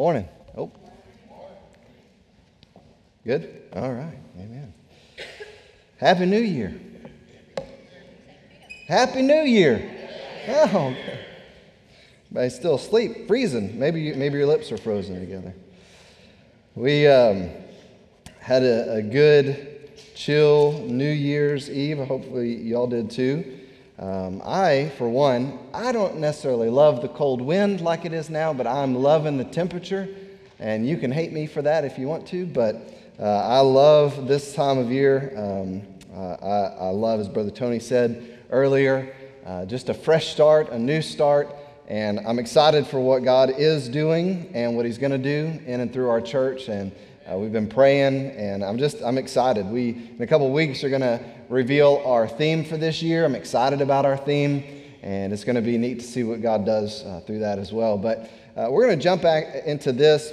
Morning. Oh. Good? All right. Amen. Happy New Year. Happy New Year. Oh. Everybody's still asleep, freezing. Maybe, you, maybe your lips are frozen together. We um, had a, a, good, chill New Year's Eve. Hopefully, y'all did too. Um, I, for one, I don't necessarily love the cold wind like it is now, but I'm loving the temperature. And you can hate me for that if you want to, but uh, I love this time of year. Um, uh, I, I, love, as Brother Tony said earlier, uh, just a fresh start, a new start. And I'm excited for what God is doing and what He's going to do in and through our church. And uh, we've been praying, and I'm just I'm excited. We in a couple weeks are going to reveal our theme for this year. I'm excited about our theme, and it's going to be neat to see what God does uh, through that as well. But uh, we're going to jump back into this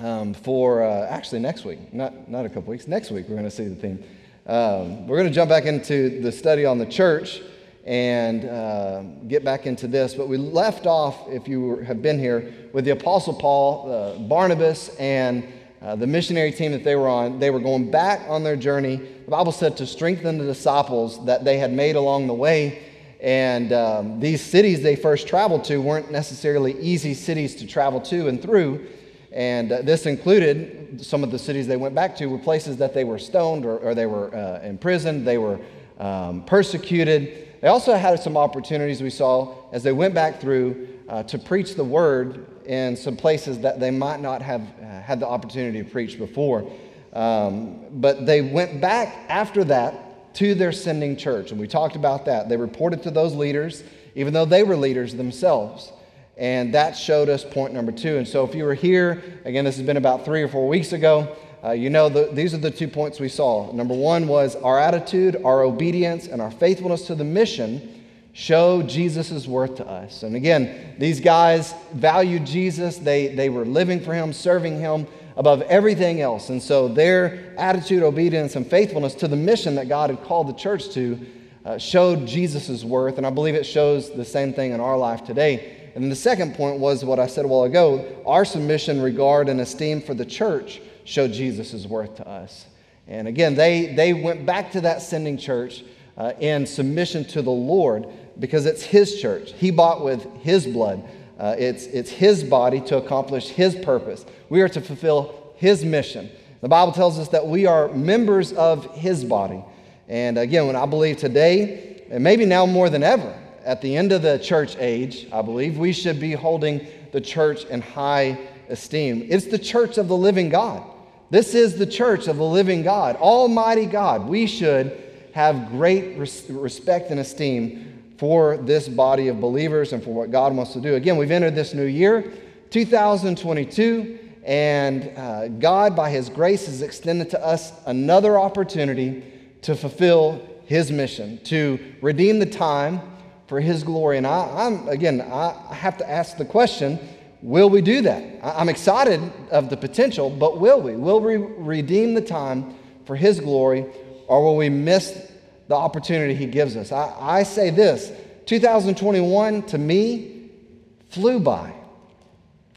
um, for uh, actually next week, not not a couple weeks. Next week we're going to see the theme. Um, we're going to jump back into the study on the church and uh, get back into this. But we left off, if you have been here, with the Apostle Paul, uh, Barnabas, and uh, the missionary team that they were on, they were going back on their journey. The Bible said to strengthen the disciples that they had made along the way. And um, these cities they first traveled to weren't necessarily easy cities to travel to and through. And uh, this included some of the cities they went back to were places that they were stoned or, or they were uh, imprisoned, they were um, persecuted. They also had some opportunities we saw as they went back through uh, to preach the word in some places that they might not have uh, had the opportunity to preach before. Um, but they went back after that to their sending church, and we talked about that. They reported to those leaders, even though they were leaders themselves. And that showed us point number two. And so, if you were here, again, this has been about three or four weeks ago, uh, you know the, these are the two points we saw. Number one was our attitude, our obedience, and our faithfulness to the mission show Jesus' worth to us. And again, these guys valued Jesus, they, they were living for him, serving him above everything else. And so their attitude, obedience, and faithfulness to the mission that God had called the church to uh, showed Jesus' worth. And I believe it shows the same thing in our life today. And the second point was what I said a while ago our submission, regard, and esteem for the church showed Jesus' worth to us. And again, they, they went back to that sending church uh, in submission to the Lord because it's His church. He bought with His blood. Uh, it's, it's His body to accomplish His purpose. We are to fulfill His mission. The Bible tells us that we are members of His body. And again, when I believe today, and maybe now more than ever, at the end of the church age, I believe we should be holding the church in high esteem. It's the church of the living God. This is the church of the living God, Almighty God. We should have great res- respect and esteem for this body of believers and for what God wants to do. Again, we've entered this new year, 2022, and uh, God, by His grace, has extended to us another opportunity to fulfill His mission, to redeem the time for His glory. And I, am again, I have to ask the question will we do that? I'm excited of the potential, but will we? Will we redeem the time for His glory, or will we miss the opportunity He gives us. I, I say this 2021 to me flew by.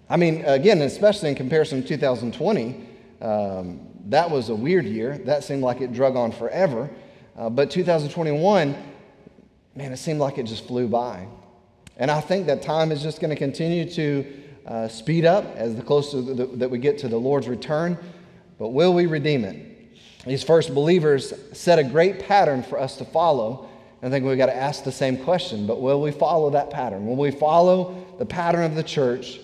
I mean, again, especially in comparison to 2020, um, that was a weird year. That seemed like it drug on forever. Uh, but 2021, man, it seemed like it just flew by. And I think that time is just going to continue to uh, speed up as the closer that we get to the Lord's return. But will we redeem it? These first believers set a great pattern for us to follow. I think we've got to ask the same question, but will we follow that pattern? Will we follow the pattern of the church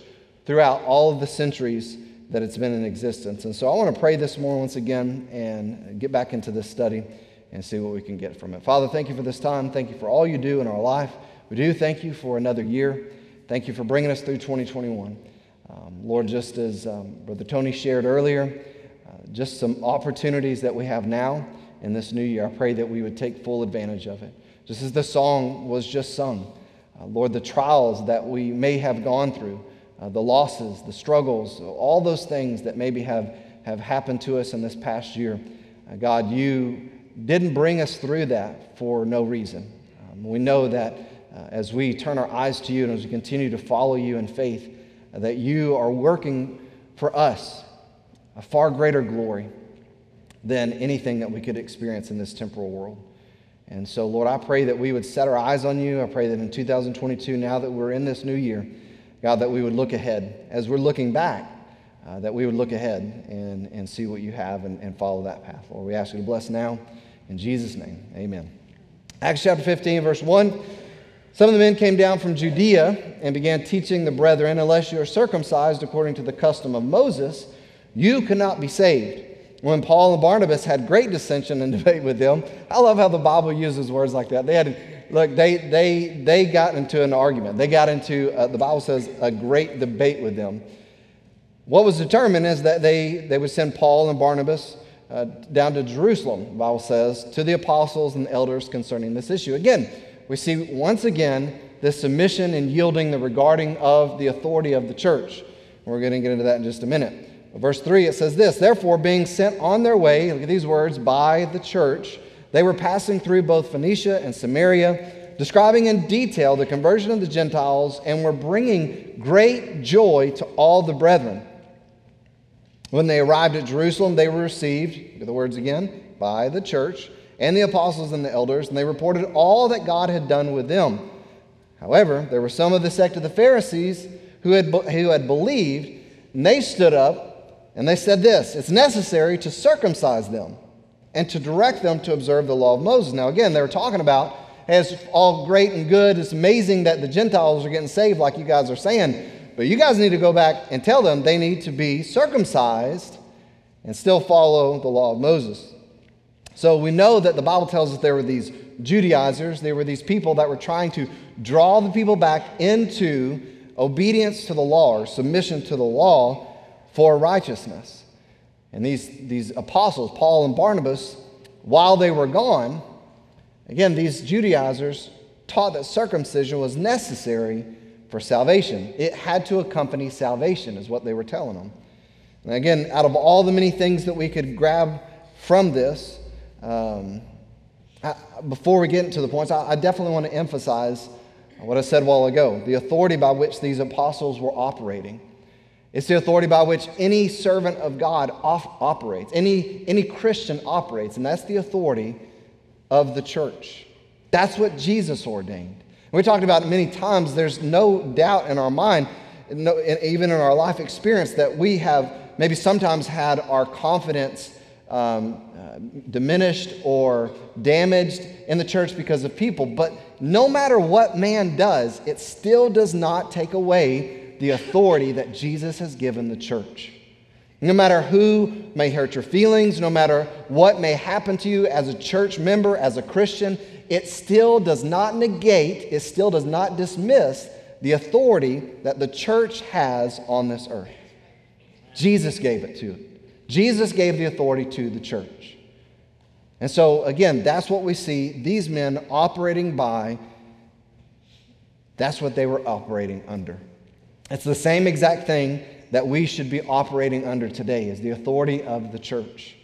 throughout all of the centuries that it's been in existence? And so I want to pray this morning once again and get back into this study and see what we can get from it. Father, thank you for this time. Thank you for all you do in our life. We do thank you for another year. Thank you for bringing us through 2021. Um, Lord, just as um, Brother Tony shared earlier, just some opportunities that we have now in this new year. I pray that we would take full advantage of it. Just as the song was just sung, uh, Lord, the trials that we may have gone through, uh, the losses, the struggles, all those things that maybe have, have happened to us in this past year. Uh, God, you didn't bring us through that for no reason. Um, we know that uh, as we turn our eyes to you and as we continue to follow you in faith, uh, that you are working for us a far greater glory than anything that we could experience in this temporal world. And so, Lord, I pray that we would set our eyes on you. I pray that in 2022, now that we're in this new year, God, that we would look ahead. As we're looking back, uh, that we would look ahead and, and see what you have and, and follow that path. Lord, we ask you to bless now. In Jesus' name, amen. Acts chapter 15, verse 1. Some of the men came down from Judea and began teaching the brethren, unless you are circumcised according to the custom of Moses, you cannot be saved. When Paul and Barnabas had great dissension and debate with them, I love how the Bible uses words like that. They had, look, they, they, they got into an argument. They got into, uh, the Bible says, a great debate with them. What was determined is that they, they would send Paul and Barnabas uh, down to Jerusalem, the Bible says, to the apostles and elders concerning this issue. Again, we see once again this submission and yielding the regarding of the authority of the church. We're going to get into that in just a minute. Verse 3, it says this Therefore, being sent on their way, look at these words, by the church, they were passing through both Phoenicia and Samaria, describing in detail the conversion of the Gentiles, and were bringing great joy to all the brethren. When they arrived at Jerusalem, they were received, look at the words again, by the church and the apostles and the elders, and they reported all that God had done with them. However, there were some of the sect of the Pharisees who had, who had believed, and they stood up and they said this it's necessary to circumcise them and to direct them to observe the law of Moses. Now, again, they were talking about as all great and good. It's amazing that the Gentiles are getting saved, like you guys are saying. But you guys need to go back and tell them they need to be circumcised and still follow the law of Moses. So we know that the Bible tells us there were these Judaizers, there were these people that were trying to draw the people back into obedience to the law or submission to the law for righteousness. And these, these apostles, Paul and Barnabas, while they were gone, again, these Judaizers taught that circumcision was necessary for salvation. It had to accompany salvation, is what they were telling them. And again, out of all the many things that we could grab from this, um, I, before we get into the points, I, I definitely want to emphasize what I said a while ago the authority by which these apostles were operating. It's the authority by which any servant of God off, operates, any, any Christian operates, and that's the authority of the church. That's what Jesus ordained. And we talked about it many times. There's no doubt in our mind, no, even in our life experience, that we have maybe sometimes had our confidence um, uh, diminished or damaged in the church because of people. But no matter what man does, it still does not take away the authority that Jesus has given the church. No matter who may hurt your feelings, no matter what may happen to you as a church member, as a Christian, it still does not negate, it still does not dismiss the authority that the church has on this earth. Jesus gave it to it. Jesus gave the authority to the church. And so, again, that's what we see these men operating by. That's what they were operating under. It's the same exact thing that we should be operating under today is the authority of the church.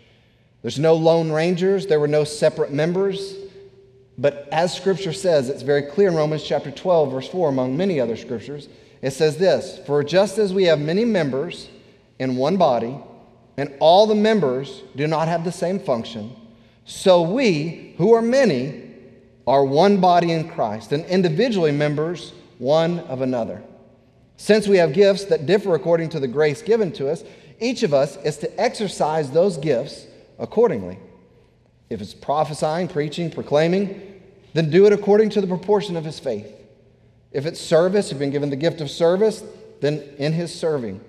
There's no lone rangers, there were no separate members. But as scripture says, it's very clear in Romans chapter 12 verse 4 among many other scriptures, it says this, for just as we have many members in one body, and all the members do not have the same function, so we, who are many, are one body in Christ, and individually members one of another. Since we have gifts that differ according to the grace given to us, each of us is to exercise those gifts accordingly. If it's prophesying, preaching, proclaiming, then do it according to the proportion of his faith. If it's service, you've been given the gift of service, then in his serving.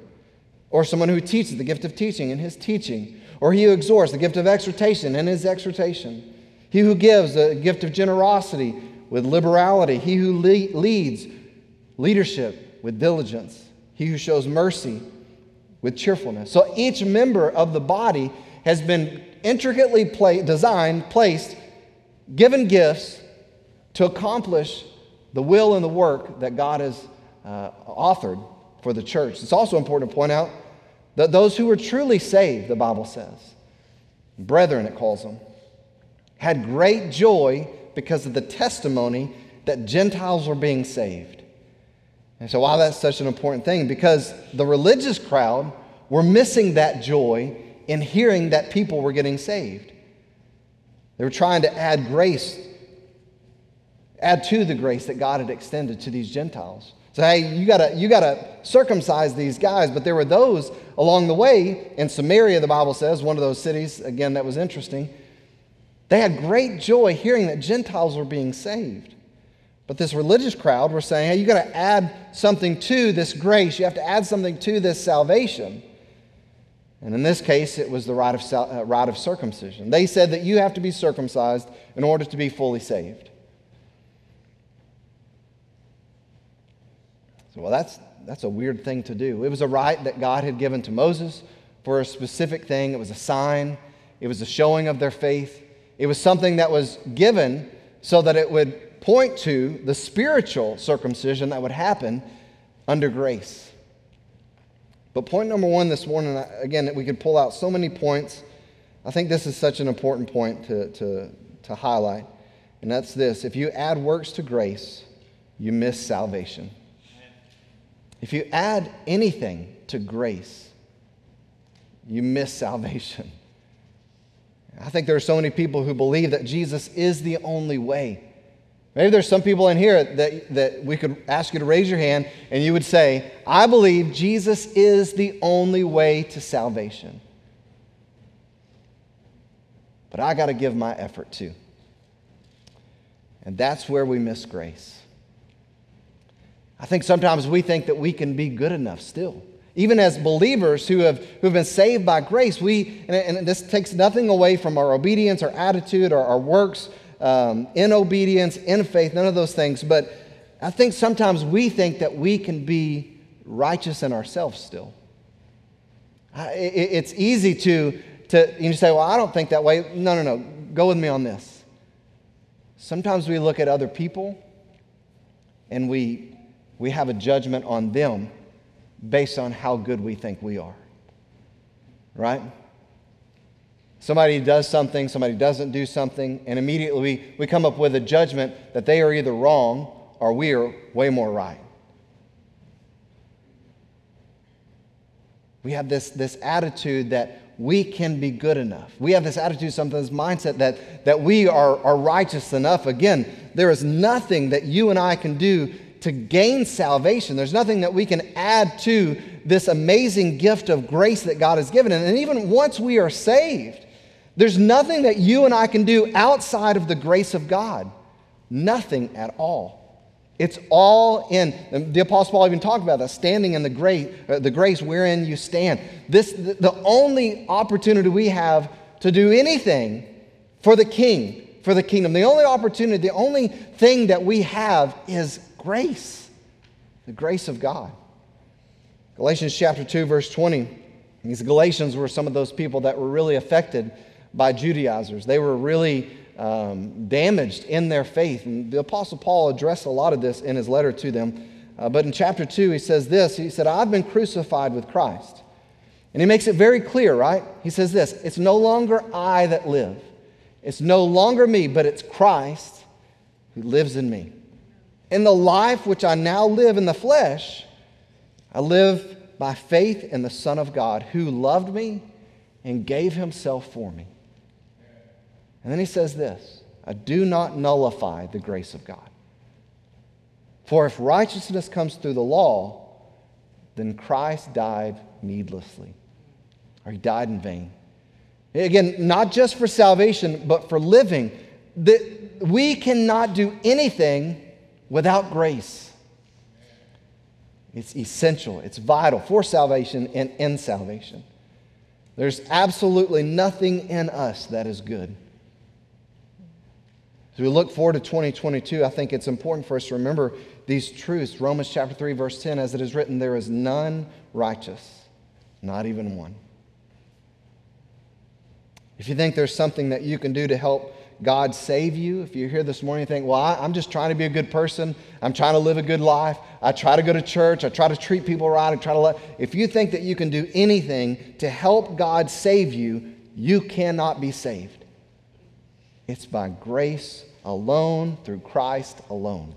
Or someone who teaches, the gift of teaching, in his teaching. Or he who exhorts, the gift of exhortation, in his exhortation. He who gives, the gift of generosity with liberality. He who le- leads, leadership with diligence, he who shows mercy with cheerfulness. So each member of the body has been intricately play, designed, placed, given gifts to accomplish the will and the work that God has uh, authored for the church. It's also important to point out that those who were truly saved, the Bible says, brethren, it calls them, had great joy because of the testimony that Gentiles were being saved. And so, why that's such an important thing? Because the religious crowd were missing that joy in hearing that people were getting saved. They were trying to add grace, add to the grace that God had extended to these Gentiles. So, hey, you gotta, you gotta circumcise these guys. But there were those along the way in Samaria, the Bible says, one of those cities, again, that was interesting. They had great joy hearing that Gentiles were being saved. But this religious crowd were saying, hey, you got to add something to this grace. You have to add something to this salvation. And in this case, it was the rite of, uh, rite of circumcision. They said that you have to be circumcised in order to be fully saved. So, well, that's, that's a weird thing to do. It was a rite that God had given to Moses for a specific thing, it was a sign, it was a showing of their faith. It was something that was given so that it would point to the spiritual circumcision that would happen under grace. But point number one this morning, again, we could pull out so many points. I think this is such an important point to, to, to highlight, and that's this if you add works to grace, you miss salvation. If you add anything to grace, you miss salvation. I think there are so many people who believe that Jesus is the only way. Maybe there's some people in here that, that we could ask you to raise your hand and you would say, I believe Jesus is the only way to salvation. But I got to give my effort too. And that's where we miss grace. I think sometimes we think that we can be good enough still. Even as believers who have, who have been saved by grace, we, and, and this takes nothing away from our obedience, our attitude, or our works, um, in obedience, in faith, none of those things. But I think sometimes we think that we can be righteous in ourselves still. It's easy to, to you say, well, I don't think that way. No, no, no. Go with me on this. Sometimes we look at other people and we, we have a judgment on them based on how good we think we are. Right? Somebody does something, somebody doesn't do something, and immediately we, we come up with a judgment that they are either wrong or we are way more right. We have this, this attitude that we can be good enough. We have this attitude, sometimes mindset that, that we are, are righteous enough. Again, there is nothing that you and I can do to gain salvation. There's nothing that we can add to this amazing gift of grace that God has given. And even once we are saved, there's nothing that you and I can do outside of the grace of God. Nothing at all. It's all in. The Apostle Paul even talked about that, standing in the grace, uh, the grace wherein you stand. This, the only opportunity we have to do anything for the King, for the kingdom, the only opportunity, the only thing that we have is grace, the grace of God. Galatians chapter 2, verse 20. These Galatians were some of those people that were really affected by Judaizers. They were really um, damaged in their faith. And the Apostle Paul addressed a lot of this in his letter to them. Uh, but in chapter 2, he says this He said, I've been crucified with Christ. And he makes it very clear, right? He says this It's no longer I that live, it's no longer me, but it's Christ who lives in me. In the life which I now live in the flesh, I live by faith in the Son of God who loved me and gave himself for me. And then he says this I do not nullify the grace of God. For if righteousness comes through the law, then Christ died needlessly, or he died in vain. Again, not just for salvation, but for living. That we cannot do anything without grace. It's essential, it's vital for salvation and in salvation. There's absolutely nothing in us that is good. As we look forward to 2022, I think it's important for us to remember these truths. Romans chapter 3, verse 10, as it is written, there is none righteous, not even one. If you think there's something that you can do to help God save you, if you're here this morning and think, well, I, am just trying to be a good person, I'm trying to live a good life, I try to go to church, I try to treat people right, I try to let, if you think that you can do anything to help God save you, you cannot be saved. It's by grace alone, through Christ alone.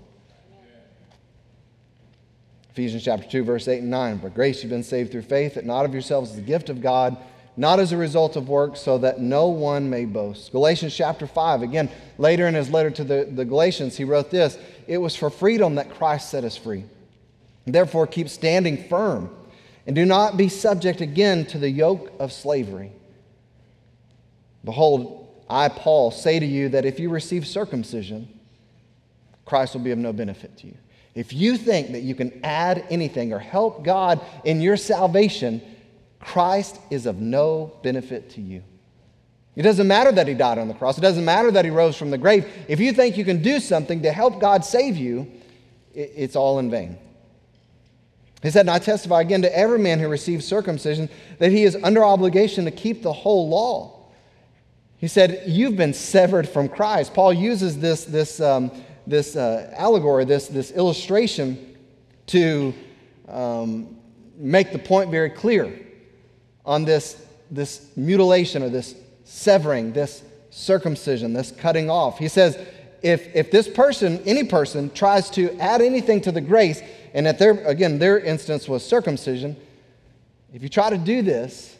Ephesians chapter 2, verse 8 and 9. By grace you've been saved through faith, that not of yourselves is the gift of God, not as a result of works, so that no one may boast. Galatians chapter 5, again, later in his letter to the, the Galatians, he wrote this It was for freedom that Christ set us free. Therefore, keep standing firm, and do not be subject again to the yoke of slavery. Behold, I, Paul, say to you that if you receive circumcision, Christ will be of no benefit to you. If you think that you can add anything or help God in your salvation, Christ is of no benefit to you. It doesn't matter that he died on the cross. It doesn't matter that he rose from the grave. If you think you can do something to help God save you, it's all in vain. He said, And I testify again to every man who receives circumcision that he is under obligation to keep the whole law. He said, You've been severed from Christ. Paul uses this, this um, this uh, allegory, this, this illustration, to um, make the point very clear on this, this mutilation or this severing, this circumcision, this cutting off. He says, if, if this person, any person, tries to add anything to the grace, and at their, again, their instance was circumcision, if you try to do this,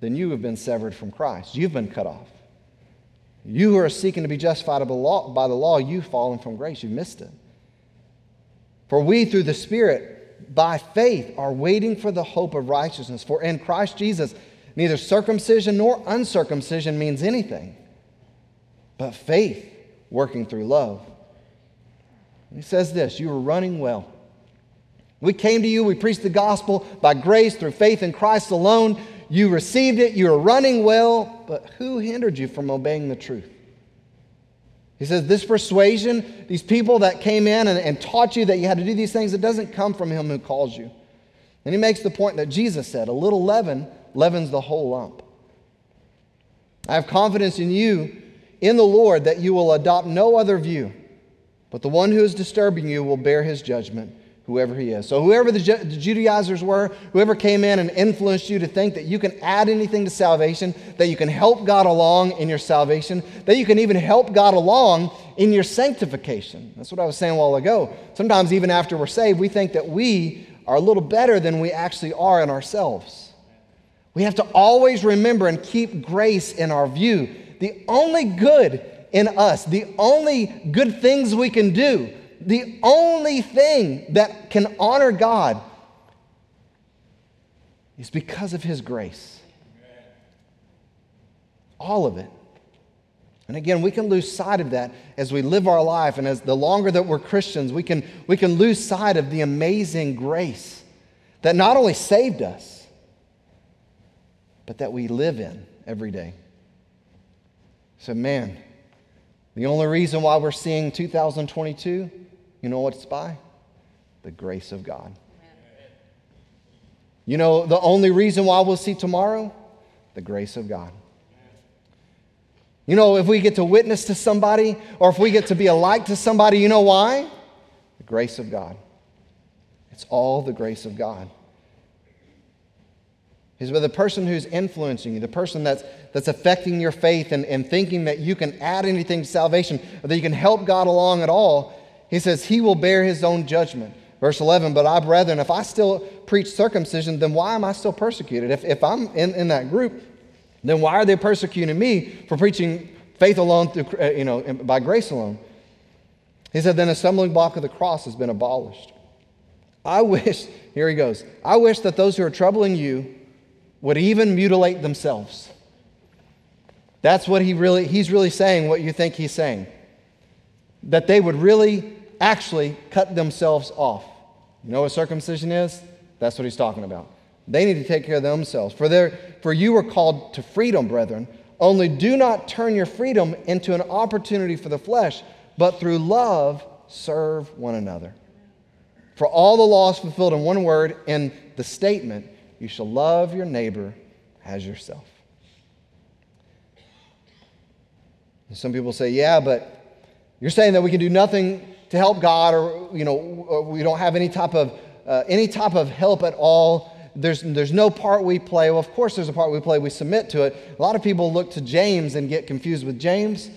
then you have been severed from Christ. You've been cut off. You who are seeking to be justified by the law, you've fallen from grace. You've missed it. For we, through the Spirit, by faith, are waiting for the hope of righteousness. For in Christ Jesus, neither circumcision nor uncircumcision means anything, but faith working through love. He says this You were running well. We came to you, we preached the gospel by grace through faith in Christ alone. You received it, you are running well, but who hindered you from obeying the truth? He says, This persuasion, these people that came in and, and taught you that you had to do these things, it doesn't come from him who calls you. And he makes the point that Jesus said, A little leaven leavens the whole lump. I have confidence in you, in the Lord, that you will adopt no other view, but the one who is disturbing you will bear his judgment whoever he is. So, whoever the, Ju- the, Judaizers were, whoever came in and influenced you to think that you can add anything to salvation, that you can help God along in your salvation, that you can even help God along in your sanctification. That's what I was saying a while ago. Sometimes, even after we're saved, we think that we are a little better than we actually are in ourselves. We have to always remember and keep grace in our view. The only good in us, the only good things we can do, the only thing that can honor God is because of His grace. All of it. And again, we can lose sight of that as we live our life, and as the longer that we're Christians, we can, we can lose sight of the amazing grace that not only saved us, but that we live in every day. So, man, the only reason why we're seeing 2022 you know what it's by? The grace of God. You know the only reason why we'll see tomorrow? The grace of God. You know, if we get to witness to somebody or if we get to be a light to somebody, you know why? The grace of God. It's all the grace of God. He's with the person who's influencing you, the person that's, that's affecting your faith and, and thinking that you can add anything to salvation or that you can help God along at all. He says, He will bear His own judgment. Verse 11, but I, brethren, if I still preach circumcision, then why am I still persecuted? If, if I'm in, in that group, then why are they persecuting me for preaching faith alone, through, uh, you know, by grace alone? He said, then the stumbling block of the cross has been abolished. I wish, here he goes, I wish that those who are troubling you would even mutilate themselves. That's what he really, he's really saying, what you think he's saying. That they would really actually cut themselves off. You know what circumcision is? That's what he's talking about. They need to take care of themselves. For, their, for you were called to freedom, brethren. Only do not turn your freedom into an opportunity for the flesh, but through love serve one another. For all the laws fulfilled in one word in the statement, you shall love your neighbor as yourself. And some people say, yeah, but you're saying that we can do nothing to help God, or you know, or we don't have any type of uh, any type of help at all. There's, there's no part we play. Well, of course, there's a part we play. We submit to it. A lot of people look to James and get confused with James.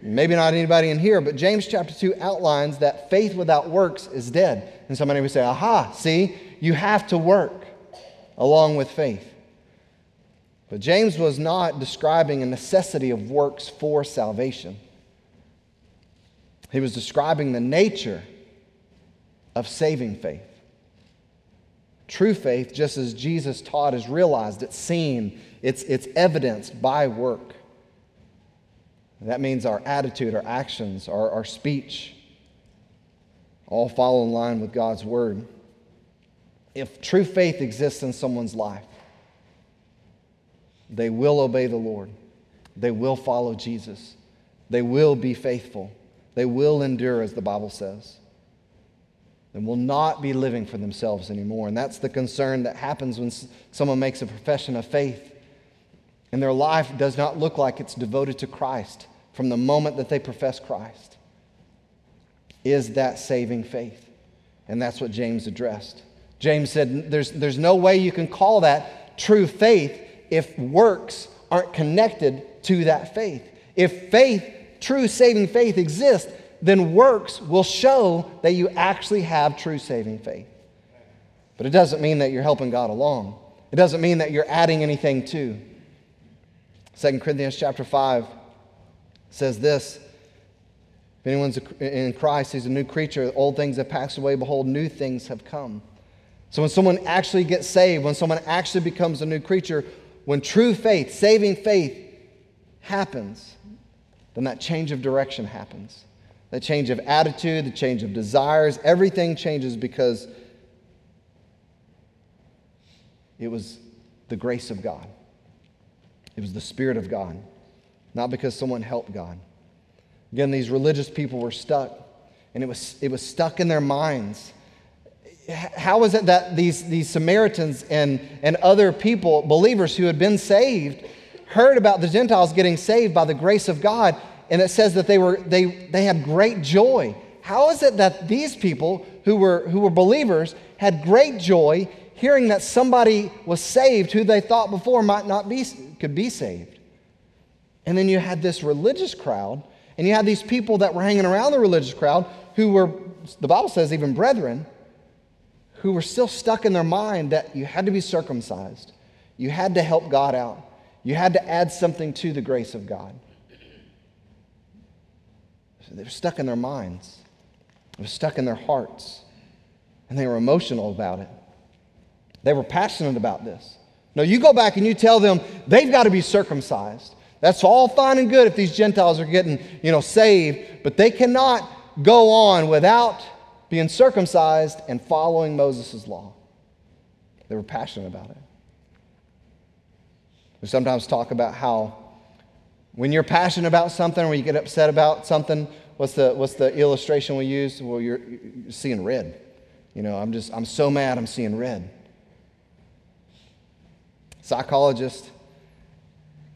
maybe not anybody in here, but James chapter 2 outlines that faith without works is dead. And somebody would say, aha, see, you have to work along with faith. But James was not describing a necessity of works for salvation. He was describing the nature of saving faith. True faith, just as Jesus taught, is realized, it's seen, it's, it's evidenced by work. That means our attitude, our actions, our, our speech all follow in line with God's word. If true faith exists in someone's life, they will obey the Lord. They will follow Jesus. They will be faithful. They will endure, as the Bible says. And will not be living for themselves anymore. And that's the concern that happens when someone makes a profession of faith and their life does not look like it's devoted to Christ from the moment that they profess Christ. Is that saving faith? And that's what James addressed. James said, There's, there's no way you can call that true faith if works aren't connected to that faith. If faith, true saving faith, exists, then works will show that you actually have true saving faith. But it doesn't mean that you're helping God along. It doesn't mean that you're adding anything to. 2 Corinthians chapter 5 says this If anyone's in Christ, he's a new creature. Old things have passed away. Behold, new things have come. So when someone actually gets saved, when someone actually becomes a new creature, when true faith, saving faith, happens, then that change of direction happens. That change of attitude, the change of desires, everything changes because it was the grace of God. It was the Spirit of God, not because someone helped God. Again, these religious people were stuck, and it was, it was stuck in their minds how is it that these, these Samaritans and, and other people, believers who had been saved, heard about the Gentiles getting saved by the grace of God, and it says that they, were, they, they had great joy? How is it that these people who were, who were believers had great joy hearing that somebody was saved who they thought before might not be, could be saved? And then you had this religious crowd, and you had these people that were hanging around the religious crowd who were, the Bible says, even brethren who were still stuck in their mind that you had to be circumcised, you had to help God out, you had to add something to the grace of God. So they were stuck in their minds, they were stuck in their hearts, and they were emotional about it. They were passionate about this. No, you go back and you tell them they've got to be circumcised. That's all fine and good if these Gentiles are getting, you know, saved, but they cannot go on without being circumcised and following Moses' law. They were passionate about it. We sometimes talk about how when you're passionate about something or you get upset about something, what's the, what's the illustration we use? Well, you're, you're seeing red. You know, I'm just, I'm so mad I'm seeing red. Psychologist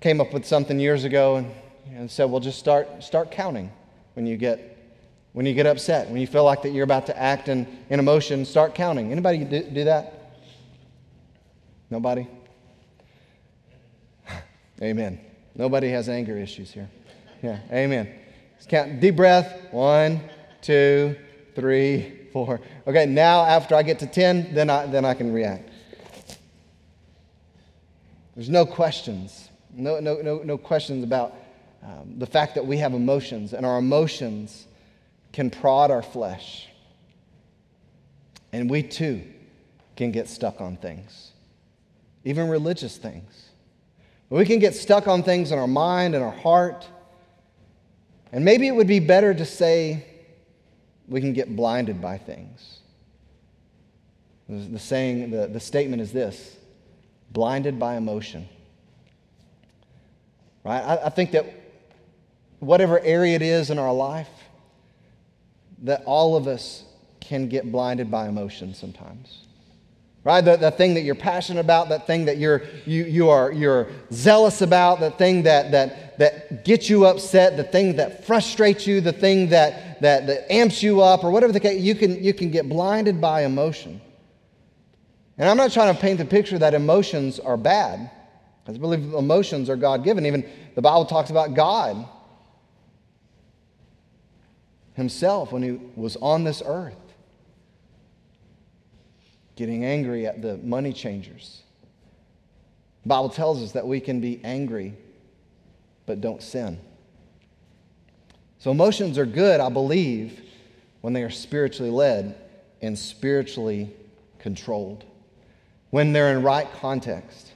came up with something years ago and, and said, well, just start, start counting when you get when you get upset, when you feel like that you're about to act in, in emotion, start counting. Anybody do, do that? Nobody? Amen. Nobody has anger issues here. Yeah, amen. Let's count. Deep breath. One, two, three, four. Okay, now after I get to 10, then I, then I can react. There's no questions. No, no, no, no questions about um, the fact that we have emotions, and our emotions can prod our flesh. And we too can get stuck on things, even religious things. We can get stuck on things in our mind and our heart. And maybe it would be better to say we can get blinded by things. The saying, the, the statement is this blinded by emotion. Right? I, I think that whatever area it is in our life, that all of us can get blinded by emotion sometimes. Right? That, that thing that you're passionate about, that thing that you're, you, you are, you're zealous about, that thing that, that, that gets you upset, the thing that frustrates you, the thing that, that, that amps you up, or whatever the case, you can, you can get blinded by emotion. And I'm not trying to paint the picture that emotions are bad. I believe emotions are God given. Even the Bible talks about God himself when he was on this earth, getting angry at the money changers. The Bible tells us that we can be angry but don't sin. So emotions are good, I believe, when they are spiritually led and spiritually controlled, when they're in right context.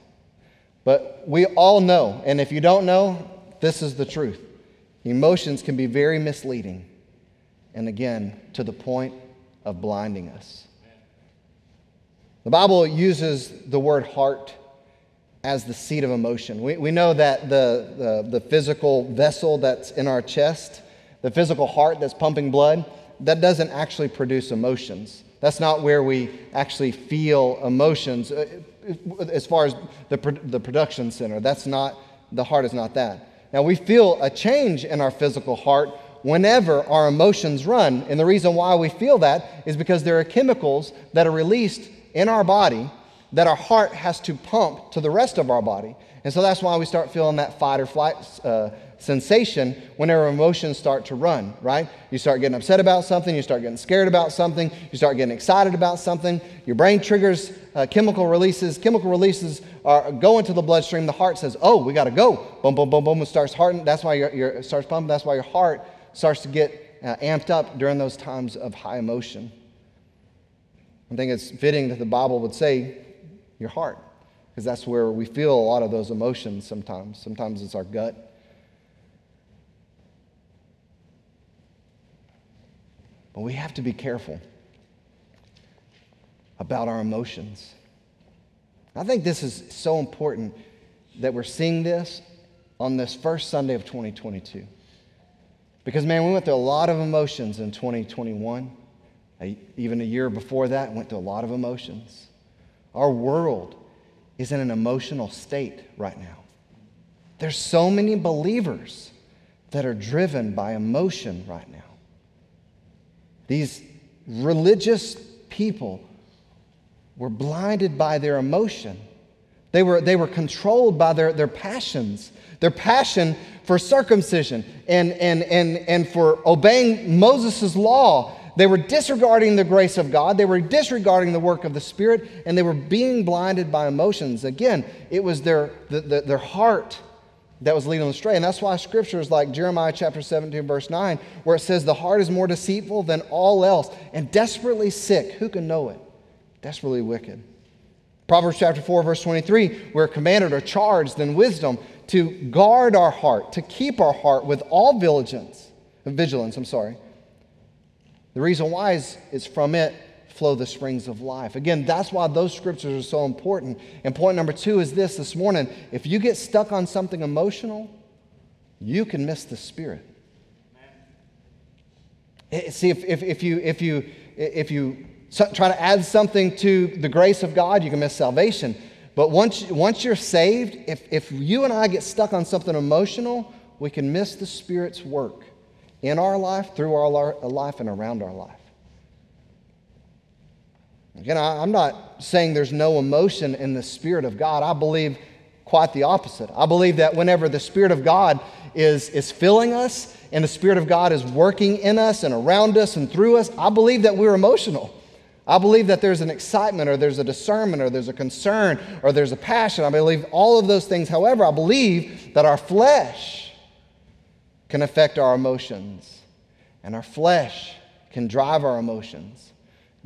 But we all know, and if you don't know, this is the truth. Emotions can be very misleading, and again, to the point of blinding us. The Bible uses the word heart as the seat of emotion. We, we know that the, the, the physical vessel that's in our chest, the physical heart that's pumping blood, that doesn't actually produce emotions. That's not where we actually feel emotions uh, as far as the, the production center. That's not, the heart is not that. Now, we feel a change in our physical heart whenever our emotions run. And the reason why we feel that is because there are chemicals that are released in our body that our heart has to pump to the rest of our body. And so that's why we start feeling that fight or flight uh, sensation whenever emotions start to run, right? You start getting upset about something, you start getting scared about something, you start getting excited about something. Your brain triggers uh, chemical releases. Chemical releases are go into the bloodstream. The heart says, "Oh, we got to go." Boom, boom, boom, boom. It starts hearting. That's why your, your starts pumping. That's why your heart starts to get uh, amped up during those times of high emotion. I think it's fitting that the Bible would say your heart, because that's where we feel a lot of those emotions sometimes. Sometimes it's our gut. But we have to be careful about our emotions. I think this is so important that we're seeing this on this first Sunday of 2022. Because, man, we went through a lot of emotions in 2021. Even a year before that, went through a lot of emotions. Our world is in an emotional state right now. There's so many believers that are driven by emotion right now. These religious people were blinded by their emotion. They were, they were controlled by their, their passions, their passion for circumcision and, and, and, and for obeying Moses' law they were disregarding the grace of God, they were disregarding the work of the Spirit, and they were being blinded by emotions. Again, it was their, the, the, their heart that was leading them astray. And that's why scriptures like Jeremiah chapter 17, verse 9, where it says, The heart is more deceitful than all else and desperately sick. Who can know it? Desperately wicked. Proverbs chapter 4, verse 23, we're commanded or charged in wisdom to guard our heart, to keep our heart with all vigilance, vigilance, I'm sorry, the reason why is, is from it flow the springs of life. Again, that's why those scriptures are so important. And point number two is this this morning if you get stuck on something emotional, you can miss the Spirit. Eh, see, if, if, if, you, if, you, if you try to add something to the grace of God, you can miss salvation. But once, once you're saved, if, if you and I get stuck on something emotional, we can miss the Spirit's work in our life, through our life, and around our life. Again, I'm not saying there's no emotion in the Spirit of God. I believe quite the opposite. I believe that whenever the Spirit of God is, is filling us and the Spirit of God is working in us and around us and through us, I believe that we're emotional. I believe that there's an excitement or there's a discernment or there's a concern or there's a passion. I believe all of those things. However, I believe that our flesh can affect our emotions, and our flesh can drive our emotions,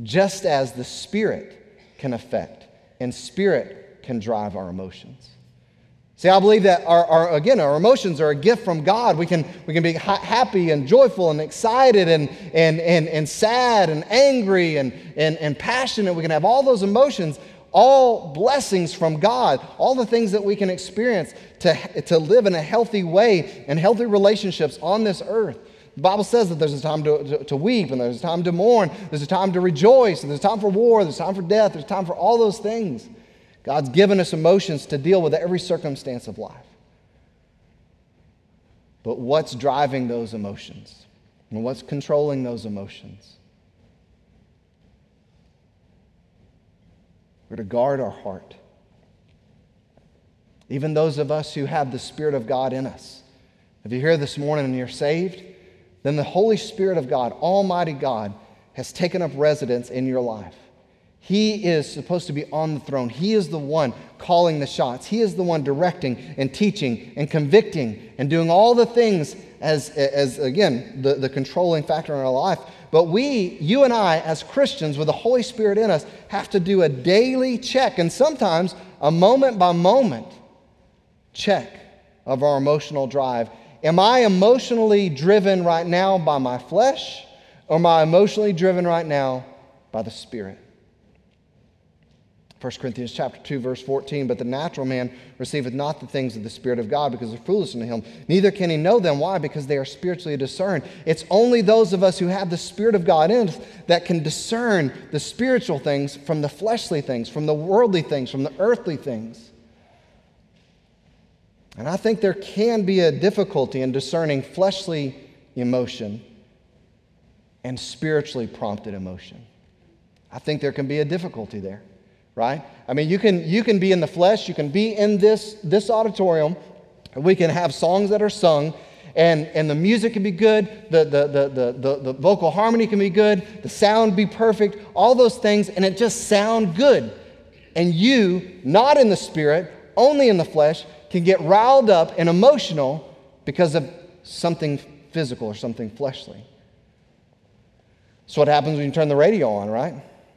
just as the Spirit can affect, and Spirit can drive our emotions. See, I believe that our, our, again, our emotions are a gift from God. We can, we can be ha- happy and joyful and excited and, and, and, and sad and angry and, and, and passionate. We can have all those emotions, all blessings from God, all the things that we can experience to, to live in a healthy way and healthy relationships on this earth. The Bible says that there's a time to, to, to, weep and there's a time to mourn, there's a time to rejoice, and there's a time for war, there's a time for death, there's time for all those things. God's given us emotions to deal with every circumstance of life. But what's driving those emotions? And what's controlling those emotions? We're to guard our heart. Even those of us who have the Spirit of God in us. If you're here this morning and you're saved, then the Holy Spirit of God, Almighty God, has taken up residence in your life. He is supposed to be on the throne. He is the one calling the shots. He is the one directing and teaching and convicting and doing all the things as, as again, the, the controlling factor in our life. But we, you and I, as Christians with the Holy Spirit in us, have to do a daily check and sometimes a moment by moment check of our emotional drive. Am I emotionally driven right now by my flesh, or am I emotionally driven right now by the Spirit? 1 Corinthians chapter 2 verse 14 but the natural man receiveth not the things of the spirit of God because they're foolish unto him neither can he know them. Why? Because they are spiritually discerned. It's only those of us who have the spirit of God in us that can discern the spiritual things from the fleshly things from the worldly things from the earthly things. And I think there can be a difficulty in discerning fleshly emotion and spiritually prompted emotion. I think there can be a difficulty there right? I mean, you can, you can be in the flesh, you can be in this, this auditorium, we can have songs that are sung, and, and the music can be good, the, the, the, the, the, vocal harmony can be good, the sound be perfect, all those things, and it just sound good. And you, not in the spirit, only in the flesh, can get riled up and emotional because of something physical or something fleshly. So what happens when you turn the radio on, right?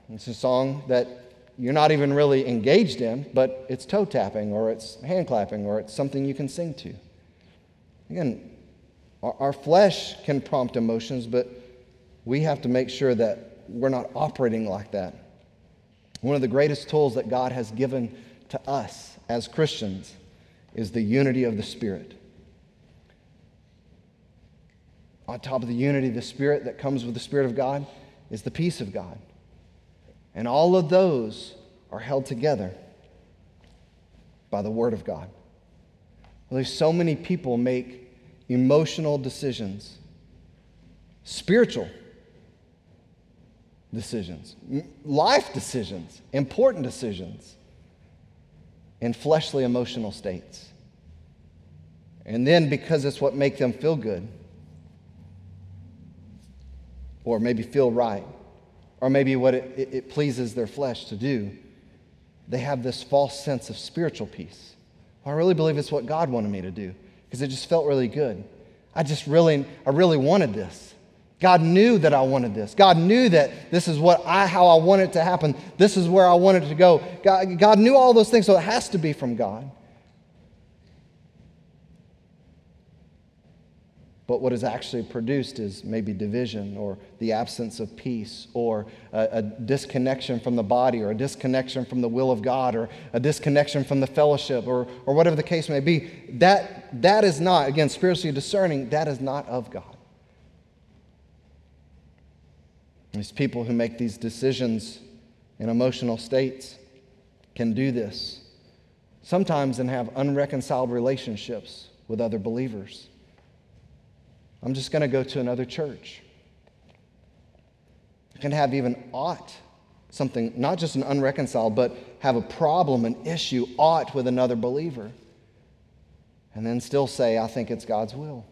It's a song that you're not even really engaged in, but it's toe tapping or it's hand clapping or it's something you can sing to. Again, our, flesh can prompt emotions, but we have to make sure that we're not operating like that. One of the greatest tools that God has given to us as Christians is the unity of the Spirit. On top of the unity of the Spirit that comes with the Spirit of God is the peace of God. And all of those are held together by the Word of God. Well, there's so many people make emotional decisions, spiritual decisions, life decisions, important decisions in fleshly emotional states. And then because it's what makes them feel good or maybe feel right, or maybe what it, it, it pleases their flesh to do, they have this false sense of spiritual peace. Well, I really believe it's what God wanted me to do because it just felt really good. I just really, I really wanted this. God knew that I wanted this. God knew that this is what I, how I want it to happen. This is where I wanted to go. God, God knew all those things, so it has to be from God. But what is actually produced is maybe division or the absence of peace or a, a, disconnection from the body or a disconnection from the will of God or a disconnection from the fellowship or, or whatever the case may be. That, that is not, again, spiritually discerning, that is not of God. These people who make these decisions in emotional states can do this sometimes and have unreconciled relationships with other believers. I'm just going to go to another church. I can have even ought, something, not just an unreconciled, but have a problem, an issue, ought with another believer. And then still say, I think it's God's will.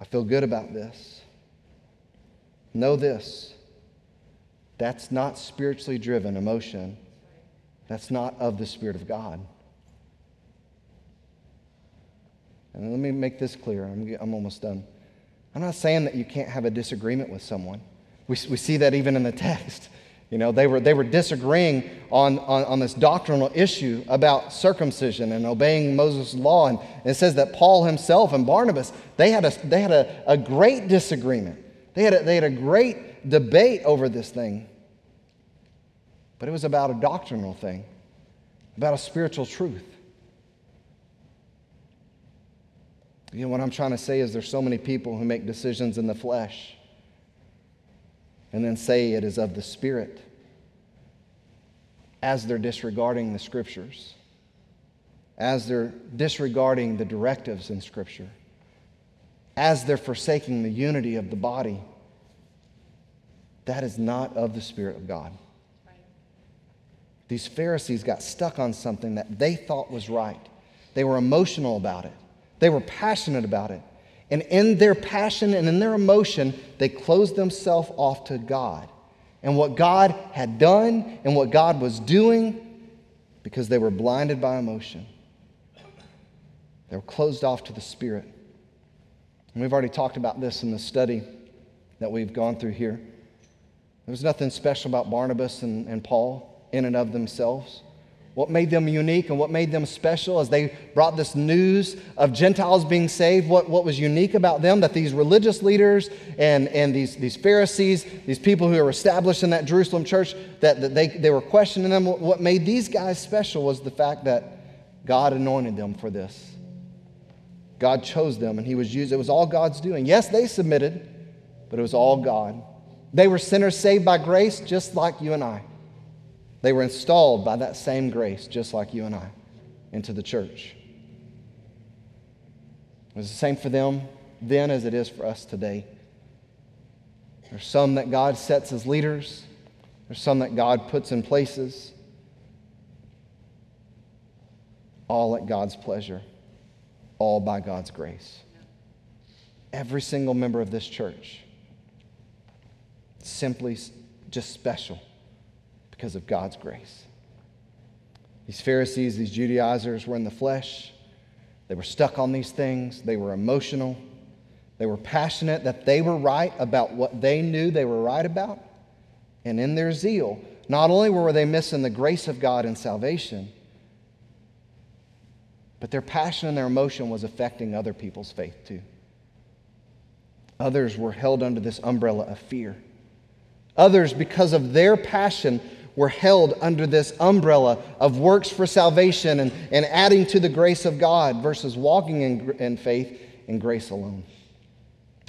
I feel good about this. Know this that's not spiritually driven emotion, that's not of the Spirit of God. And let me make this clear. I'm, I'm almost done. I'm not saying that you can't have a disagreement with someone. We, we see that even in the text. You know, they were, they were disagreeing on, on, on this doctrinal issue about circumcision and obeying Moses' law. And, it says that Paul himself and Barnabas, they had a, they had a, a great disagreement. They had a, they had a great debate over this thing. But it was about a doctrinal thing, about a spiritual truth. You know, what I'm trying to say is there's so many people who make decisions in the flesh and then say it is of the Spirit as they're disregarding the Scriptures, as they're disregarding the directives in Scripture, as they're forsaking the unity of the body. That is not of the Spirit of God. These Pharisees got stuck on something that they thought was right. They were emotional about it. They were passionate about it. And in their passion and in their emotion, they closed themselves off to God and what God had done and what God was doing because they were blinded by emotion. They were closed off to the Spirit. And we've already talked about this in the study that we've gone through here. There was nothing special about Barnabas and, and Paul in and of themselves. What made them unique and what made them special as they brought this news of Gentiles being saved, what, what was unique about them that these religious leaders and, and these, these Pharisees, these people who were established in that Jerusalem church, that, that they, they were questioning them. What made these guys special was the fact that God anointed them for this. God chose them and He was used. It was all God's doing. Yes, they submitted, but it was all God. They were sinners saved by grace just like you and I. They were installed by that same grace, just like you and I, into the church. It was the same for them then as it is for us today. There's some that God sets as leaders, there's some that God puts in places, all at God's pleasure, all by God's grace. Every single member of this church, simply just special because of God's grace. These Pharisees, these Judaizers were in the flesh. They were stuck on these things. They were emotional. They were passionate that they were right about what they knew they were right about. And in their zeal, not only were they missing the grace of God and salvation, but their passion and their emotion was affecting other people's faith too. Others were held under this umbrella of fear. Others, because of their passion, were held under this umbrella of works for salvation and, and adding to the grace of God versus walking in, in faith and grace alone.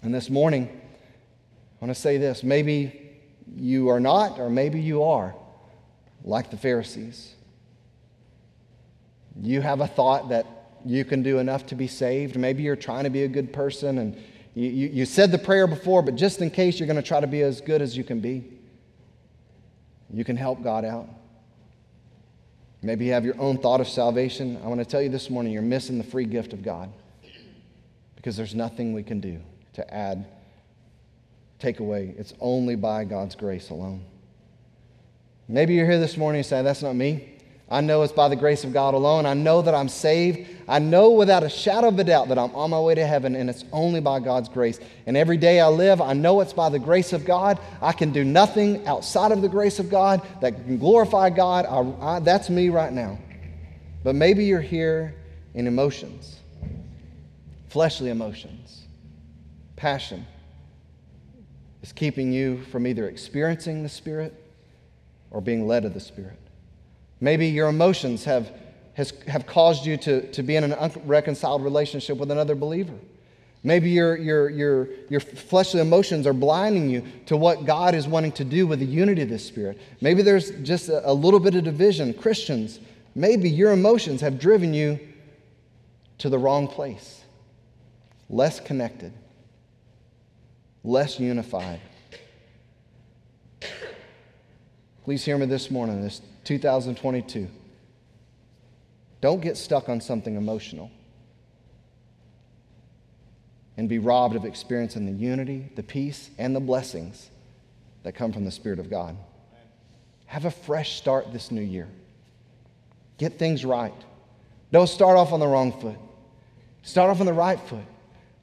And this morning, I want to say this maybe you are not, or maybe you are, like the Pharisees. You have a thought that you can do enough to be saved. Maybe you're trying to be a good person and you, you, you said the prayer before, but just in case you're going to try to be as good as you can be. You can help God out. Maybe you have your own thought of salvation. I want to tell you this morning you're missing the free gift of God because there's nothing we can do to add, take away. It's only by God's grace alone. Maybe you're here this morning and say, That's not me. I know it's by the grace of God alone. I know that I'm saved. I know without a shadow of a doubt that I'm on my way to heaven, and it's only by God's grace. And every day I live, I know it's by the grace of God. I can do nothing outside of the grace of God that can glorify God. I, I, that's me right now. But maybe you're here in emotions, fleshly emotions, passion is keeping you from either experiencing the Spirit or being led of the Spirit. Maybe your emotions have, has, have caused you to, to be in an unreconciled relationship with another believer. Maybe your, your, your, your fleshly emotions are blinding you to what God is wanting to do with the unity of the Spirit. Maybe there's just a, a little bit of division. Christians, maybe your emotions have driven you to the wrong place, less connected, less unified. Please hear me this morning. This 2022. Don't get stuck on something emotional and be robbed of experiencing the unity, the peace, and the blessings that come from the Spirit of God. Have a fresh start this new year. Get things right. Don't start off on the wrong foot. Start off on the right foot.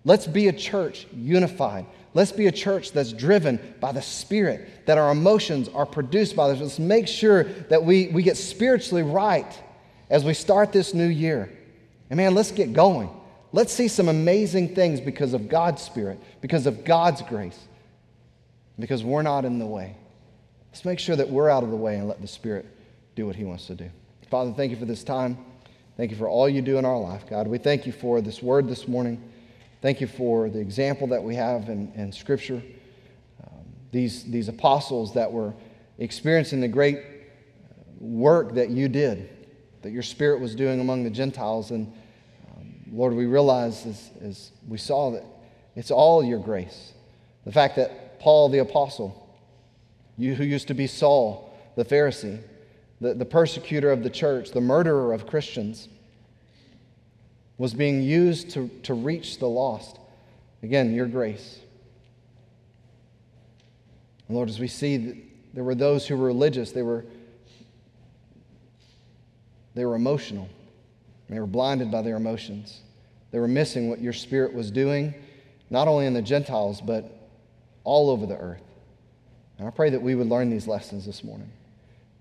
Let's be a church unified. Let's be a church that's driven by the Spirit, that our emotions are produced by this. Let's make sure that we, we get spiritually right as we start this new year. And man, let's get going. Let's see some amazing things because of God's Spirit, because of God's grace, because we're not in the way. Let's make sure that we're out of the way and let the Spirit do what He wants to do. Father, thank you for this time. Thank you for all you do in our life, God. We thank you for this word this morning. Thank you for the example that we have in, in Scripture. Um, these, these apostles that were experiencing the great work that you did, that your Spirit was doing among the Gentiles. And um, Lord, we realize as, as we saw that it's all your grace. The fact that Paul the apostle, you who used to be Saul the Pharisee, the, the persecutor of the church, the murderer of Christians, was being used to, to reach the lost. Again, your grace. Lord, as we see there were those who were religious, they were, they were emotional. They were blinded by their emotions. They were missing what your Spirit was doing, not only in the Gentiles, but all over the earth. And I pray that we would learn these lessons this morning.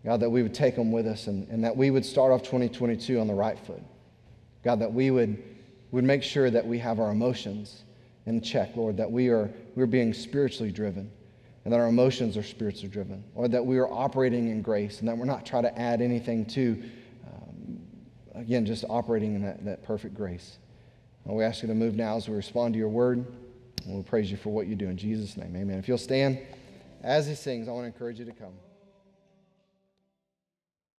God, that we would take them with us and, and that we would start off 2022 on the right foot. God, that we would, would make sure that we have our emotions in check, Lord, that we are we're being spiritually driven and that our emotions are spiritually driven, or that we are operating in grace and that we're not trying to add anything to, um, again, just operating in that, that perfect grace. And we ask you to move now as we respond to your word. And we praise you for what you do in Jesus' name. Amen. If you'll stand as he sings, I want to encourage you to come.